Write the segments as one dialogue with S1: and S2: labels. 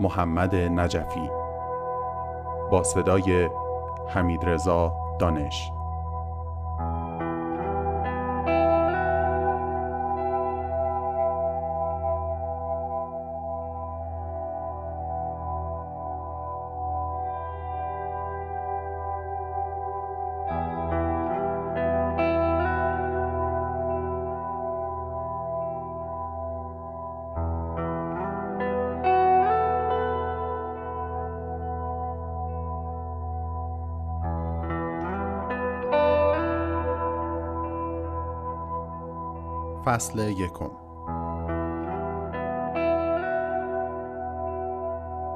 S1: محمد نجفی. با صدای حمید رضا دانش. فصل یکم.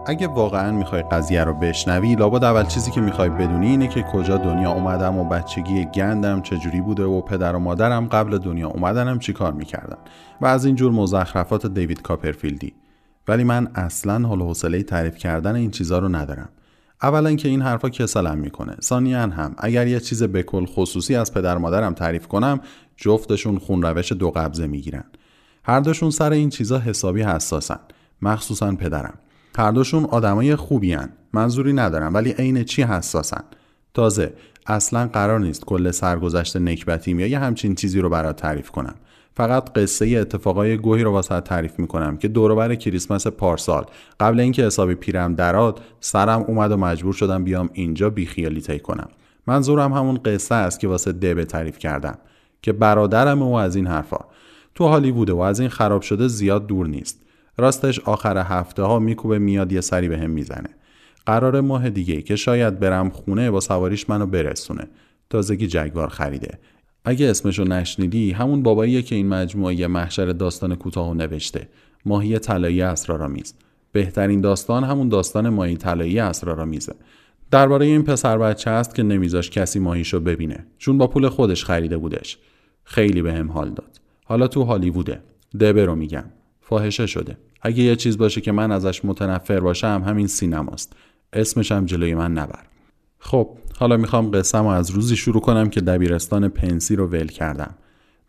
S1: اگه واقعا می‌خوای قضیه رو بشنوی لابد اول چیزی که می‌خوای بدونی اینه که کجا دنیا اومدم و بچگی گندم چجوری بوده و پدر و مادرم قبل دنیا اومدنم چی کار می‌کردن. و از اینجور مزخرفات دیوید کاپرفیلدی. ولی من اصلا حال حوصله تعریف کردن این چیزا رو ندارم. اولا که این حرفا کسلم می‌کنه. ثانیا هم اگر یه چیز بکل خصوصی از پدر مادرم تعریف کنم جفتشون خون روش دو قبضه می‌گیرن. هر دوشون سر این چیزا حسابی حساسن. مخصوصا پدرم. هر دوشون آدمای خوبی هن. منظوری ندارم ولی عین چی حساسن؟ تازه اصلا قرار نیست کل سرگذشت نکبتیم یا یه همچین چیزی رو برات تعریف کنم. فقط قصه اتفاقای گوهی رو واسه تعریف می‌کنم که دوروبر کریسمس پارسال قبل اینکه حسابی پیرم دراد سرم اومد و مجبور شدم بیام اینجا بیخیالی تی کنم. منظورم همون قصه است که واسه دبه تعریف کردم. که برادرم و از این حرفا. تو هالیووده و از این خراب شده زیاد دور نیست. راستش آخر هفته ها میکوبه میاد یه سری به هم می‌زنه. قرار ماه دیگه که شاید برم خونه با سواریش منو برسونه. تازگی جگوار خریده. اگه اسمشو نشنیدی همون باباییه که این مجموعه محشر داستان کوتاه نوشته. ماهی طلایی اسرارآمیز. بهترین داستان همون داستان ماهی طلایی اسرارآمیزه. درباره این پسر بچه است که نمیذاش کسی ماهیشو ببینه. چون با پول خودش خریده بودش. خیلی به هم حال داد. حالا تو هالیووده. دبه رو میگم. فاحشه شده. اگه یه چیز باشه که من ازش متنفر باشم همین سینماست. اسمش هم جلوی من نبر. خب حالا می‌خوام قصم از روزی شروع کنم که دبیرستان پنسی رو ول کردم.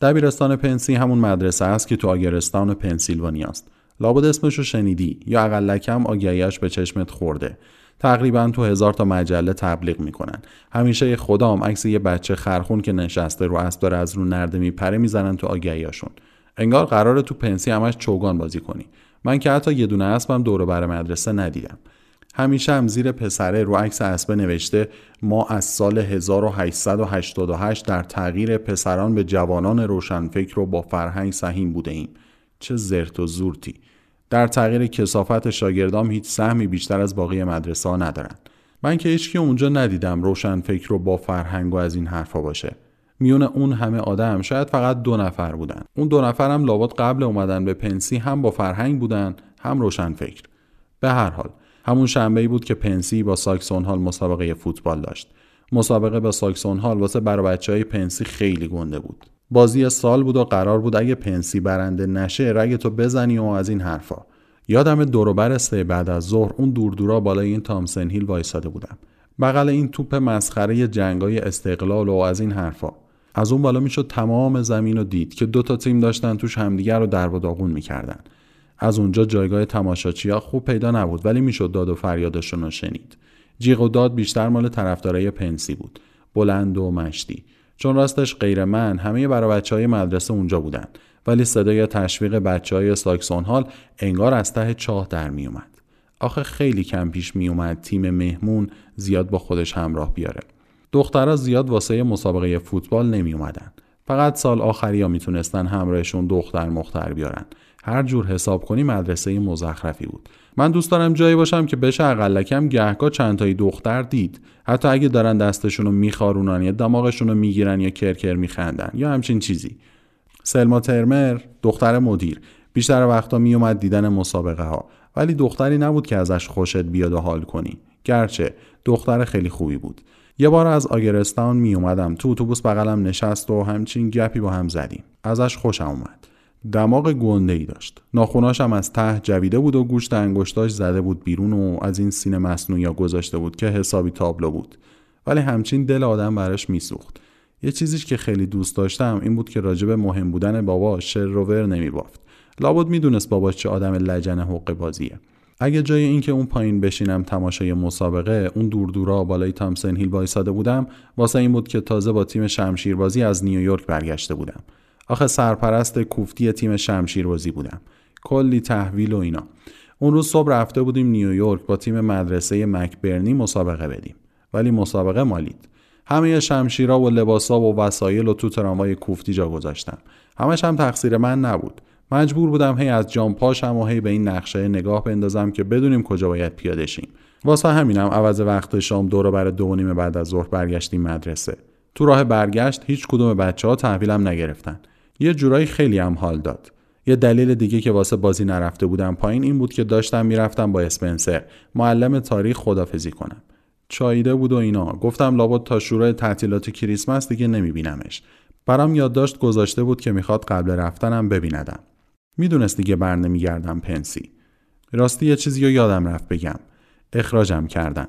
S1: دبیرستان پنسی همون مدرسه است که تو آگرستان پنسیلوانیا است لابد اسمش رو شنیدی یا اقلکم آگهیش به چشمت خورده. تقریبا تو هزار تا مجله تبلیغ می‌کنن همیشه خدام عکس یه بچه خرخون که نشسته رو اسب داره از رو نرده میپره می‌زنن تو آگهیاشون انگار قراره تو پنسی همش چوگان بازی کنی من که حتی یه دونه اسبم دور بر مدرسه ندیدم همیشه هم زیر پسره رو عکس اسبه نوشته ما از سال 1888 در تغییر پسران به جوانان روشنفکر رو با فرهنگ سهیم بوده ایم. چه زرت و زورتی. در تغییر کسافت شاگردام هیچ سهمی بیشتر از باقی مدرسه ها ندارن. من که هیچکی اونجا ندیدم روشنفکر رو با فرهنگ و از این حرفا باشه. میون اون همه آدم شاید فقط دو نفر بودن. اون دو نفر هم لابد قبل اومدن به پنسی هم با فرهنگ بودن هم روشنفکر. به هر حال همون شنبه ای بود که پنسی با ساکسون هال مسابقه فوتبال داشت. مسابقه با ساکسون هال واسه برای بچه پنسی خیلی گنده بود. بازی سال بود و قرار بود اگه پنسی برنده نشه رگ تو بزنی و از این حرفا. یادم دوروبر سه بعد از ظهر اون دور بالای این تامسن هیل وایساده بودم. بغل این توپ مسخره جنگای استقلال و از این حرفا. از اون بالا می‌شد تمام زمین رو دید که دو تا تیم داشتن توش همدیگر رو در و داغون می‌کردن. از اونجا جایگاه ها خوب پیدا نبود ولی می‌شد داد و فریادشون رو شنید جیغ و داد بیشتر مال طرفدارای پنسی بود بلند و مشتی چون راستش غیر من همه برای بچه های مدرسه اونجا بودن ولی صدای تشویق بچه های ساکسون هال انگار از ته چاه در می اومد. آخه خیلی کم پیش می اومد تیم مهمون زیاد با خودش همراه بیاره. دخترها زیاد واسه مسابقه فوتبال نمی اومدن. فقط سال آخری ها می‌تونستن همراهشون دختر مختر بیارن. هر جور حساب کنی مدرسه مزخرفی بود. من دوست دارم جایی باشم که بشه اقلکم گهگاه چند تایی دختر دید. حتی اگه دارن دستشون رو میخارونن یا دماغشون رو می‌گیرن یا کرکر میخندن یا همچین چیزی. سلما ترمر دختر مدیر. بیشتر وقتا میومد دیدن مسابقه ها ولی دختری نبود که ازش خوشت بیاد و حال کنی. گرچه دختر خیلی خوبی بود. یه بار از آگرستان می اومدم تو اتوبوس بغلم نشست و همچین گپی با هم زدیم. ازش خوشم اومد. دماغ گنده ای داشت ناخوناشم از ته جویده بود و گوشت انگشتاش زده بود بیرون و از این سینه مصنوعی گذاشته بود که حسابی تابلو بود. ولی همچین دل آدم براش میسوخت. یه چیزیش که خیلی دوست داشتم این بود که راجب مهم بودن بابا شر رو ور نمیبافت. لابد می‌دونست بابا چه آدم لجن حق بازیه. اگه جای اینکه اون پایین بشینم تماشای مسابقه اون دور دورا بالای تامسن هیل وایساده بودم واسه این بود که تازه با تیم شمشیربازی از نیویورک برگشته بودم. آخه سرپرست کوفتی تیم شمشیربازی بودم. کلی تحویل و اینا. اون روز صبح رفته بودیم نیویورک با تیم مدرسه مکبرنی مسابقه بدیم. ولی مسابقه مالید. همه شمشیرا و لباسا و وسایل و تو تراموای کوفتی جا گذاشتم. همش هم تقصیر من نبود. مجبور بودم هی از جام پاشم و هی به این نقشه نگاه بندازم که بدونیم کجا باید پیاده شیم. واسه همینم عوض وقت شام دور بر دو نیم بعد از ظهر برگشتیم مدرسه. تو راه برگشت هیچ کدوم بچه ها تحویلم نگرفتن. یه جورایی خیلی هم حال داد. یه دلیل دیگه که واسه بازی نرفته بودم پایین این بود که داشتم می‌رفتم با اسپنسر. معلم تاریخ خدافزی کنم. چاییده بود و اینا. گفتم لابد تا شروع تعطیلات کریسمس دیگه نمیبینمش. برام یادداشت گذاشته بود که می‌خواد قبل رفتنم ببیندم. می‌دونست دیگه بر نمیگردم پنسی. راستی یه چیزی رو یادم رفت بگم. اخراجم کردن.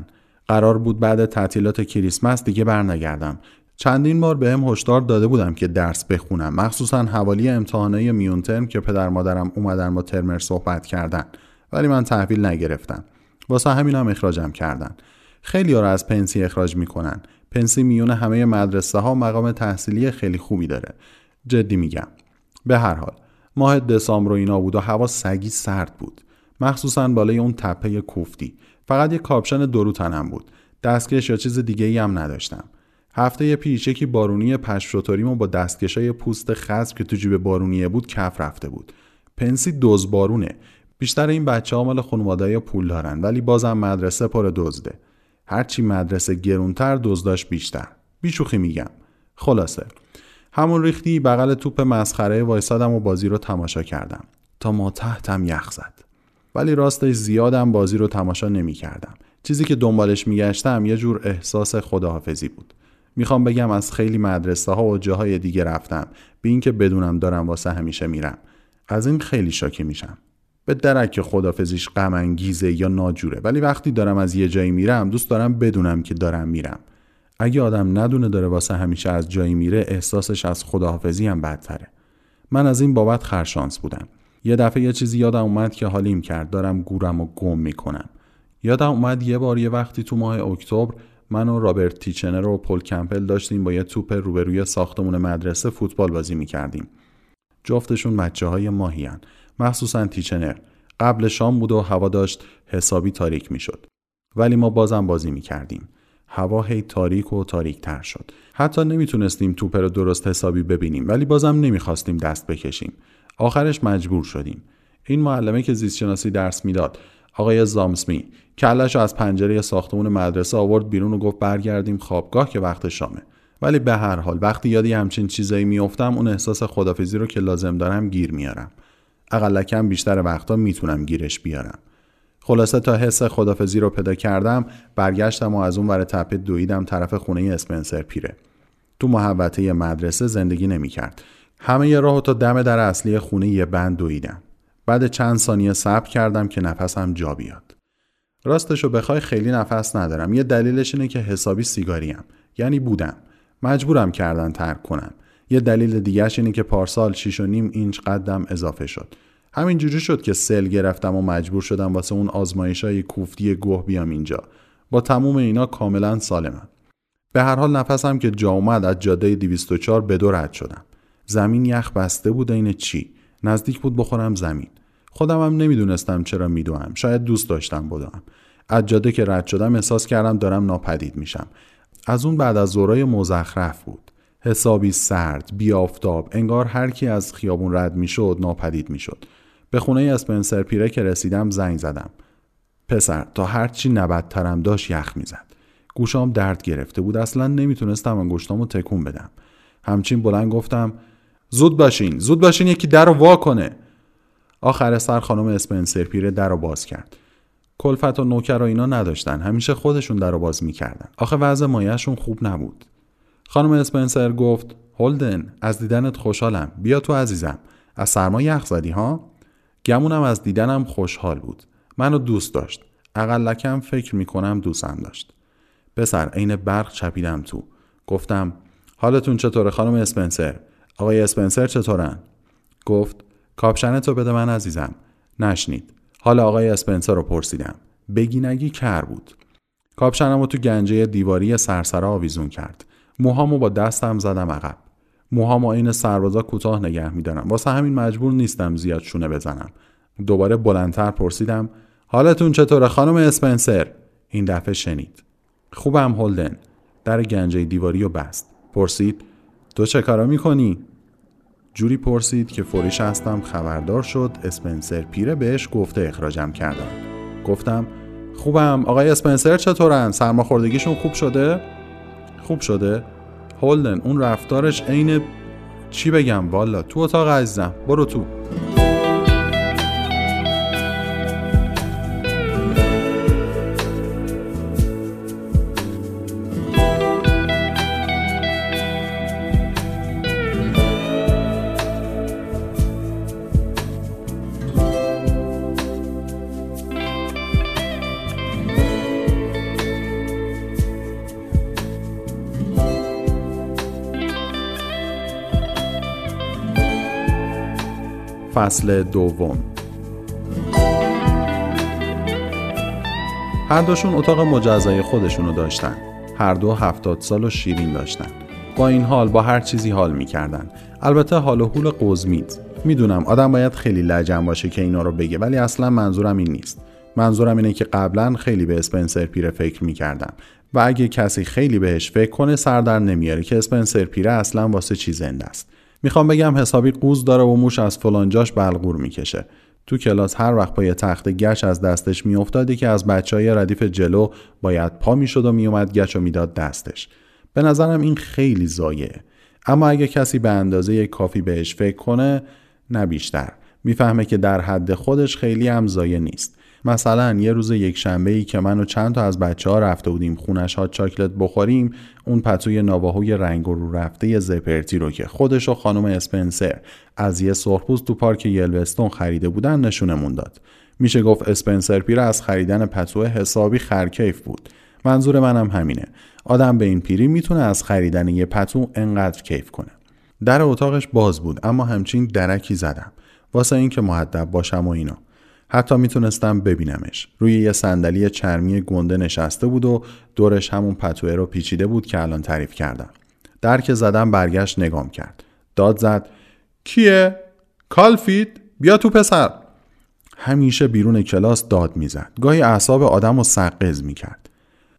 S1: قرار بود بعد تعطیلات کریسمس دیگه برنگردم. چندین بار بهم هشدار داده بودم که درس بخونم. مخصوصا حوالی امتحانای میون ترم که پدر مادرم اومدن با ترمر صحبت کردن. ولی من تحویل نگرفتم. واسه همینم اخراجم کردن. خیلی ها رو از پنسی اخراج می‌کنن. پنسی میون همه مدرسه ها مقام تحصیلی خیلی خوبی داره. جدی میگم. به هر حال ماه دسامبر و اینا بود و هوا سگی سرد بود. مخصوصا بالای اون تپه کوفتی. فقط یه کاپشن دورو تنم بود. دستکش یا چیز دیگه ای هم نداشتم. هفته پیش یکی بارونی پشم شتریمو با دستکشای پوست خزم که تو جیب بارونیه بود کش رفته بود. پنسی دوز بارونه بیشتر این بچه ها مال خانوادای پول دارن ولی بازم مدرسه پر دزده. هرچی مدرسه گرونتر دزداش بیشتر. بیشوخی میگم. خلاصه. همون ریختی بغل توپ مسخره وایسادم و بازی رو تماشا کردم. تا ما تحتم یخ زد. ولی راستش زیادم بازی رو تماشا نمی کردم. چیزی که دنبالش میگشتم یه جور احساس خداحافظی بود. می‌خوام بگم از خیلی مدرسه ها و جاهای دیگه رفتم به اینکه بدونم دارم واسه همیشه میرم. از این خیلی شاکی میشم. به درک خدافزیش غم انگیزه یا ناجوره ولی وقتی دارم از یه جایی میرم دوست دارم بدونم که دارم میرم. اگه آدم ندونه داره واسه همیشه از جایی میره احساسش از خداحافظی هم بدتره. من از این بابت خرشانس بودم. یه دفعه یه چیزی یادم اومد که حالیم کرد. دارم گورم و گم می‌کنم. یادم اومد یه بار یه وقتی تو ماه اکتبر من و رابرت تیچنر و پل کمپل داشتیم با یه توپ روبروی ساختمون مدرسه فوتبال بازی می‌کردیم جفتشون بچه های ماهیان مخصوصا تیچنر قبل شام بود و هوا داشت حسابی تاریک می‌شد ولی ما بازم بازی می کردیم. هوا هی تاریک و تاریک تر شد. حتی نمی‌تونستیم توپ رو درست حسابی ببینیم ولی بازم نمی‌خواستیم دست بکشیم. آخرش مجبور شدیم. این معلمه که زیستشناسی درس می‌داد آقای زامسمی کلش از پنجره ساختمون مدرسه آورد بیرون و گفت برگردیم خوابگاه که وقت شامه. ولی به هر حال وقتی یادی همچین چیزایی میافتم اون احساس خدافیزی رو که لازم دارم گیر میارم. اقلکم بیشتر وقتا می‌تونم گیرش بیارم. خلاصه تا حس خدافزی رو پیدا کردم برگشتم و از اون ور تپه دویدم طرف خونه اسپنسر پیره. تو محوطه مدرسه زندگی نمی‌کرد. همه راه تا دم در اصلی خونه یه بند دویدم. بعد چند ثانیه صبر کردم که نفسم جا بیاد. راستشو بخوای خیلی نفس ندارم. یه دلیلش اینه که حسابی سیگاریم. یعنی بودم. مجبورم کردن ترک کنم. یه دلیل دیگهش اینه که پارسال 6 و نیم اینچ قدم اضافه شد. همین جوری شد که سل گرفتم و مجبور شدم واسه اون آزمایش های کوفتی گوه بیام اینجا. با تموم اینا کاملا سالمم. به هر حال نفسم که جا اومد از جاده 204 به دو رد شدم. زمین یخ بسته بود این چی؟ نزدیک بود بخورم زمین. خودم هم نمی‌دونستم چرا میدوم. شاید دوست داشتم بدوم. از جاده که رد شدم احساس کردم دارم ناپدید میشم. از اون بعد از زورای مزخرف بود. حسابی سرد بی آفتاب انگار هر کی از خیابون رد می‌شد ناپدید می‌شد. به خونه اسپنسر پیره که رسیدم زنگ زدم. پسر تا هرچی نبدترم داشت یخ می‌زد. گوشام درد گرفته بود. اصلا نمی‌تونستم انگشتامو تکون بدم. همچین بلند گفتم زود باشین زود باشین یکی در رو وا کنه. آخر سر خانم اسپنسر پیره در رو باز کرد. کلفت و نوکر و اینا نداشتن همیشه خودشون در رو باز می‌کردن. آخه وضع مایهشون خوب نبود. خانم اسپنسر گفت هولدن از دیدنت خوشحالم. بیا تو عزیزم. از سرما یخ زدی ها؟ گمونم از دیدنم خوشحال بود. منو دوست داشت. اقلکم فکر می‌کنم دوستم داشت. پسر عین برق چپیدم تو. گفتم حالتون چطوره خانم اسپنسر؟ آقای اسپنسر چطورن؟ گفت کاپشن تو بده من عزیزم. نشنید. حال آقای اسپنسر رو پرسیدم. بگی نگی کر بود. کاپشنم رو تو گنجه دیواری سرسرا آویزون کرد. موهامو با دستم زدم عقب. موهامو عین سربازا کوتاه نگه میدارم. واسه همین مجبور نیستم زیاد شونه بزنم. دوباره بلندتر پرسیدم حالتون چطوره خانم اسپنسر؟ این دفعه شنید. خوبم هولدن. در گنجه دیواری و بست. پرسید تو چه کارا می‌کنی؟ جوری پرسید که فوریش هستم خبردار شد اسپنسر پیره بهش گفته اخراجم کردن گفتم خوبم آقای اسپنسر چطورن؟ سرماخوردگیشون خوب شده؟ خوب شده. هولدن اون رفتارش عین چی بگم؟ والا تو اتاق عزیزم برو تو. فصل دوم. هر دوشون اتاق مجزای خودشونو داشتن. هر دو هفتاد سال و شیرین داشتن. با این حال با هر چیزی حال می‌کردن. البته حال و حول قزمید. می‌دونم آدم باید خیلی لجن باشه که اینا رو بگه ولی اصلا منظورم این نیست. منظورم اینه که قبلا خیلی به اسپنسر پیره فکر می‌کردم. و اگه کسی خیلی بهش فکر کنه سردر نمیاره که اسپنسر پیره اصلا واسه چی زنده است. می‌خوام بگم حسابی قوز داره و موش از فلانجاش بلغور می‌کشه. تو کلاس هر وقت پای تخت گچ از دستش میافتادی که از بچه های ردیف جلو باید پا می‌شد و میومد گچ و می‌داد دستش. به نظرم این خیلی زایه. اما اگه کسی به اندازه کافی بهش فکر کنه نه بیشتر. می‌فهمه که در حد خودش خیلی هم زایه نیست. مثلا یه روز یک شنبه ای که من و چند تا از بچه ها رفته بودیم خونش ها چاکلت بخوریم اون پتوی نواهوی رنگ رو رفته زپرتی رو که خودش و خانم اسپنسر از یه سرخپوست تو پارک یلوستون خریده بودن نشونمون داد. میشه گفت اسپنسر پیره از خریدن پتو حسابی خرکیف بود. منظور منم همینه. آدم به این پیری می‌تونه از خریدن یه پتو انقدر کیف کنه. در اتاقش باز بود اما همچین درکی زدم. واسه اینکه معدب باشم و اینا حتی می‌تونستم ببینمش. روی یه صندلی چرمی گنده نشسته بود و دورش همون پتوه رو پیچیده بود که الان تعریف کردم. در که زدم برگشت نگام کرد. داد زد کیه؟ کالفیلد بیا تو پسر. همیشه بیرون کلاس داد می‌زد. گاهی اعصاب آدم رو سقز می‌کرد.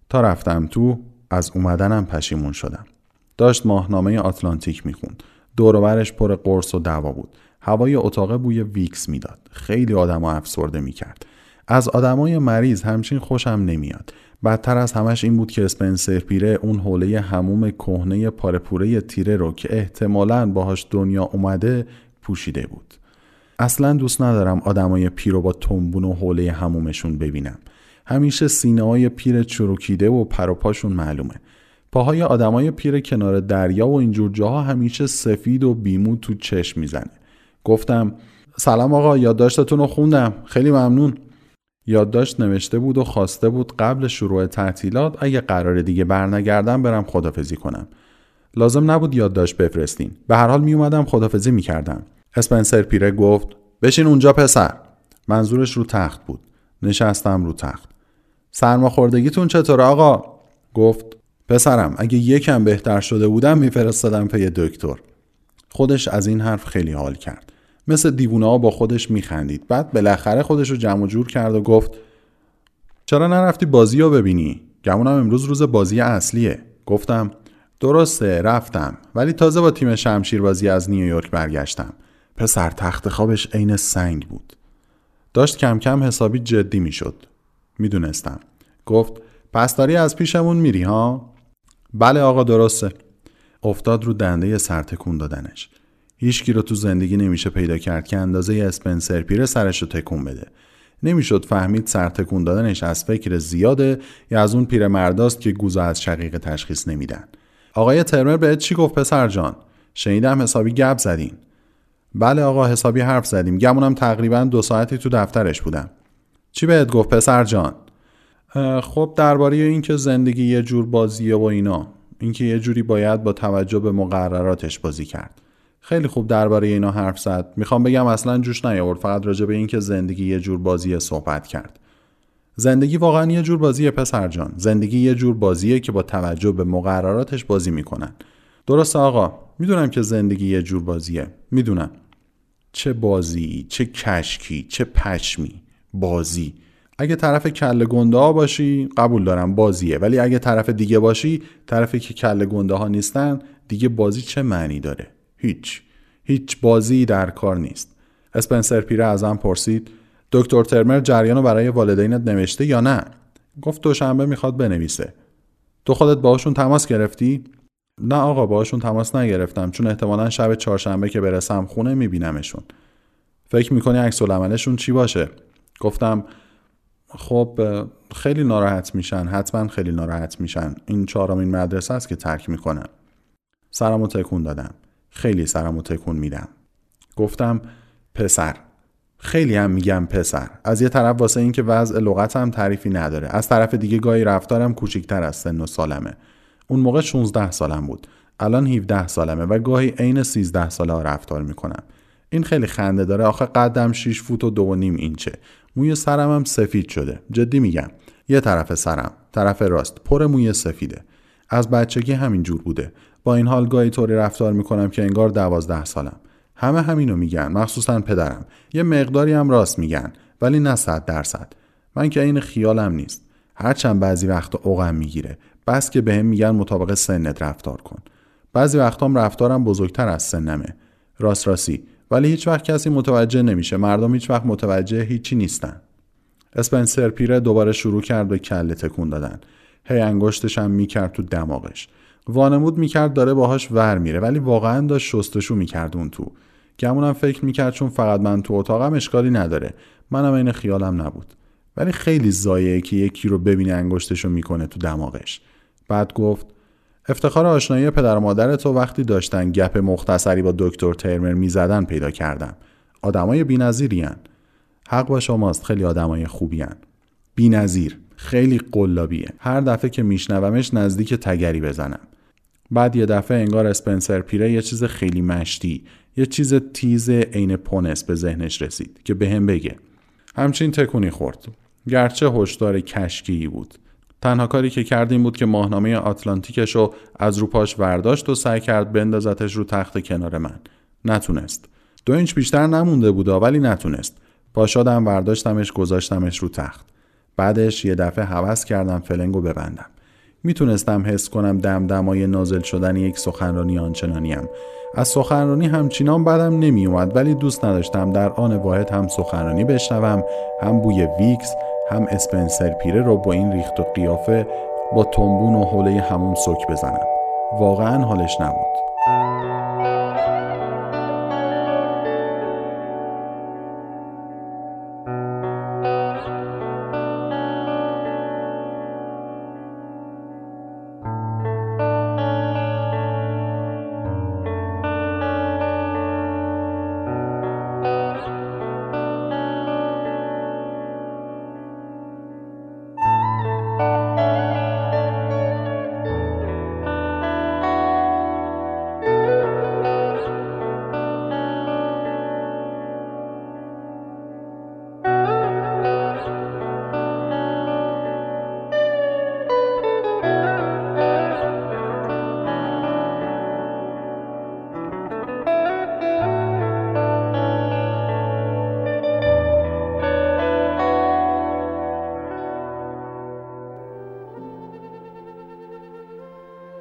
S1: تا رفتم تو از اومدنم پشیمون شدم. داشت ماهنامه آتلانتیک می‌خوند. دوروبرش پر قرص و دوا بود. هوای اتاق بوی ویکس می‌داد. خیلی آدمو افسرده می‌کرد. از آدمای مریض همچین خوشم نمیاد. بدتر از همش این بود که اسپنسر پیره اون حوله هموم کهنه پارپوره تیره رو که احتمالا باهاش دنیا اومده پوشیده بود. اصلا دوست ندارم آدمای پیرو با تنبون و حوله همومشون ببینم. همیشه سینه های پیر چروکیده و پروپاشون معلومه. پاهای آدمای پیر کنار دریا و اینجور جاها همیشه سفید و بیمو تو چشم می‌زنه. گفتم سلام آقا یادداشتتون رو خوندم. خیلی ممنون. یادداشت نوشته بود و خواسته بود قبل شروع تعطیلات اگه قرار دیگه برنگردم برم خدافزی کنم. لازم نبود یادداشت بفرستین. به هر حال می اومدم خدافزی می کردم اسپنسر پیره گفت بشین اونجا پسر. منظورش رو تخت بود. نشستم رو تخت. سرماخوردگیتون چطور آقا؟ گفت پسرم اگه یکم بهتر شده بودم میفرستادم پی دکتر. خودش از این حرف خیلی حال کرد. مثل دیوونه ها با خودش میخندید. بعد بالاخره خودش رو جمع جور کرد و گفت چرا نرفتی بازی رو ببینی؟ گمونم امروز روز بازی اصلیه. گفتم درسته رفتم. ولی تازه با تیم شمشیر بازی از نیویورک برگشتم. پسر تخت خوابش عین سنگ بود. داشت کم کم حسابی جدی می‌شد. می‌دونستم. گفت پس داری از پیشمون میری ها؟ بله آقا درسته. افتاد رو دنده سرتکون دادنش. هیچکی رو تو زندگی نمیشه پیدا کرد که اندازه اسپنسر پیره سرش رو تکون بده. نمی‌شد فهمید سرتکون دادنش از فکر زیاده یا از اون پیرمرداست که گوزا از شقیق تشخیص نمیدن. آقای ترمر بهت چی گفت پسر جان؟ شنیدم حسابی گپ زدین. بله آقا حسابی حرف زدیم. گمونم تقریبا دو ساعتی تو دفترش بودم. چی بهت گفت پسر جان؟ خب درباره اینکه زندگی یه جور بازیه و اینا. اینکه یه جوری باید با توجه به مقرراتش بازی کرد. خیلی خوب درباره اینا حرف زد. می‌خوام بگم اصلا جوش نیاورد فقط راجع به اینکه زندگی یه جور بازیه صحبت کرد. زندگی واقعا یه جور بازیه پسر جان. زندگی یه جور بازیه که با توجه به مقرراتش بازی می‌کنن. درست آقا می‌دونم که زندگی یه جور بازیه. می‌دونم. چه بازی چه کشکی چه پشمی. بازی. اگه طرف کله گنده ها باشی قبول دارم بازیه. ولی اگه طرف دیگه باشی طرفی که کله گنده ها نیستن دیگه بازی چه معنی داره؟ هیچ هیچ بازی در کار نیست. اسپنسر پیره ازم پرسید دکتر ترمر جریان رو برای والدینت نوشته یا نه؟ گفت دوشنبه می‌خواد بنویسه. تو خودت باهاشون تماس گرفتی؟ نه آقا باهاشون تماس نگرفتم چون احتمالا شب چهارشنبه که برسم خونه میبینمشون. فکر می‌کنی عکس العملشون چی باشه؟ گفتم خب خیلی ناراحت میشن حتما خیلی ناراحت میشن. این چهارمین مدرسه است که ترک می‌کنم. سرمو تکون دادم. خیلی سرمو تکون میدم. گفتم پسر. خیلی هم میگم پسر. از یه طرف واسه اینکه وضع لغتم تعریفی نداره. از طرف دیگه گاهی رفتارم کوچیکتر از سن و سالمه. اون موقع 16 سالم بود. الان 17 سالمه و گاهی عین 13 ساله ها رفتار می‌کنم. این خیلی خنده داره. آخه قدم 6 فوت و دو و نیم اینچه. موی سرم هم سفید شده. جدی میگم. یه طرف سرم. طرف راست. پر موی سفیده. از بچگی همین جور بوده. با این حال گاهی طوری رفتار می‌کنم که انگار دوازده سالم. همه همینو میگن مخصوصا پدرم. یه مقداری هم راست میگن ولی نه صد درصد. من که این خیالم نیست. هرچند بعضی وقت اوقم می‌گیره. بس که بهم میگن مطابق سنت رفتار کن. بعضی وقتام رفتارم بزرگتر از سنمه. راست راستی ولی هیچ وقت کسی متوجه نمیشه. مردم هیچ وقت متوجه هیچی نیستن. اسپنسر پیره دوباره شروع کرد به کله تکون دادن. هی انگشتش هم می‌کرد تو دماغش. وانمود می‌کرد داره باهاش ور میره ولی واقعا داشت شستشو می‌کرد اون تو. گمونم فکر می‌کرد چون فقط من تو اتاقم اشکالی نداره. منم این خیالم نبود. ولی خیلی زایه که یکی رو ببینه انگشتشو می‌کنه تو دماغش. بعد گفت افتخار آشنایی پدر و مادر تو وقتی داشتن گپ مختصری با دکتر ترمر می‌زدن پیدا کردم. آدمای بی‌نظیرین حق با شماست خیلی آدمای خوبیان بی‌نظیر. خیلی قلابیه. هر دفعه که میشنومش نزدیک تگری بزنم. بعد یه دفعه انگار اسپنسر پیره یه چیز خیلی مشتی یه چیز تیز عین پونس به ذهنش رسید که به هم بگه. همچین تکونی خورد. گرچه هشدار کشکی بود. تنها کاری که کرد این بود که ماهنامه آتلانتیکش رو از رو پاش ورداشت و سعی کرد بندازتش رو تخت کنار من. نتونست. دو اینچ بیشتر نمونده بودا ولی نتونست. پاشادم ورداشتمش گذاشتمش رو تخت. بعدش یه دفعه حوض کردم فلنگو ببندم. می‌تونستم حس کنم دمدمای نازل شدن یک سخنرانی آنچنانیم. از سخنرانی همچنان بدم نمیومد ولی دوست نداشتم در آن واحد هم سخنرانی بشنوم هم بوی ویکس هم اسپنسر پیره رو با این ریخت و قیافه با تنبون و حوله همون سک بزنم. واقعا حالش نبود.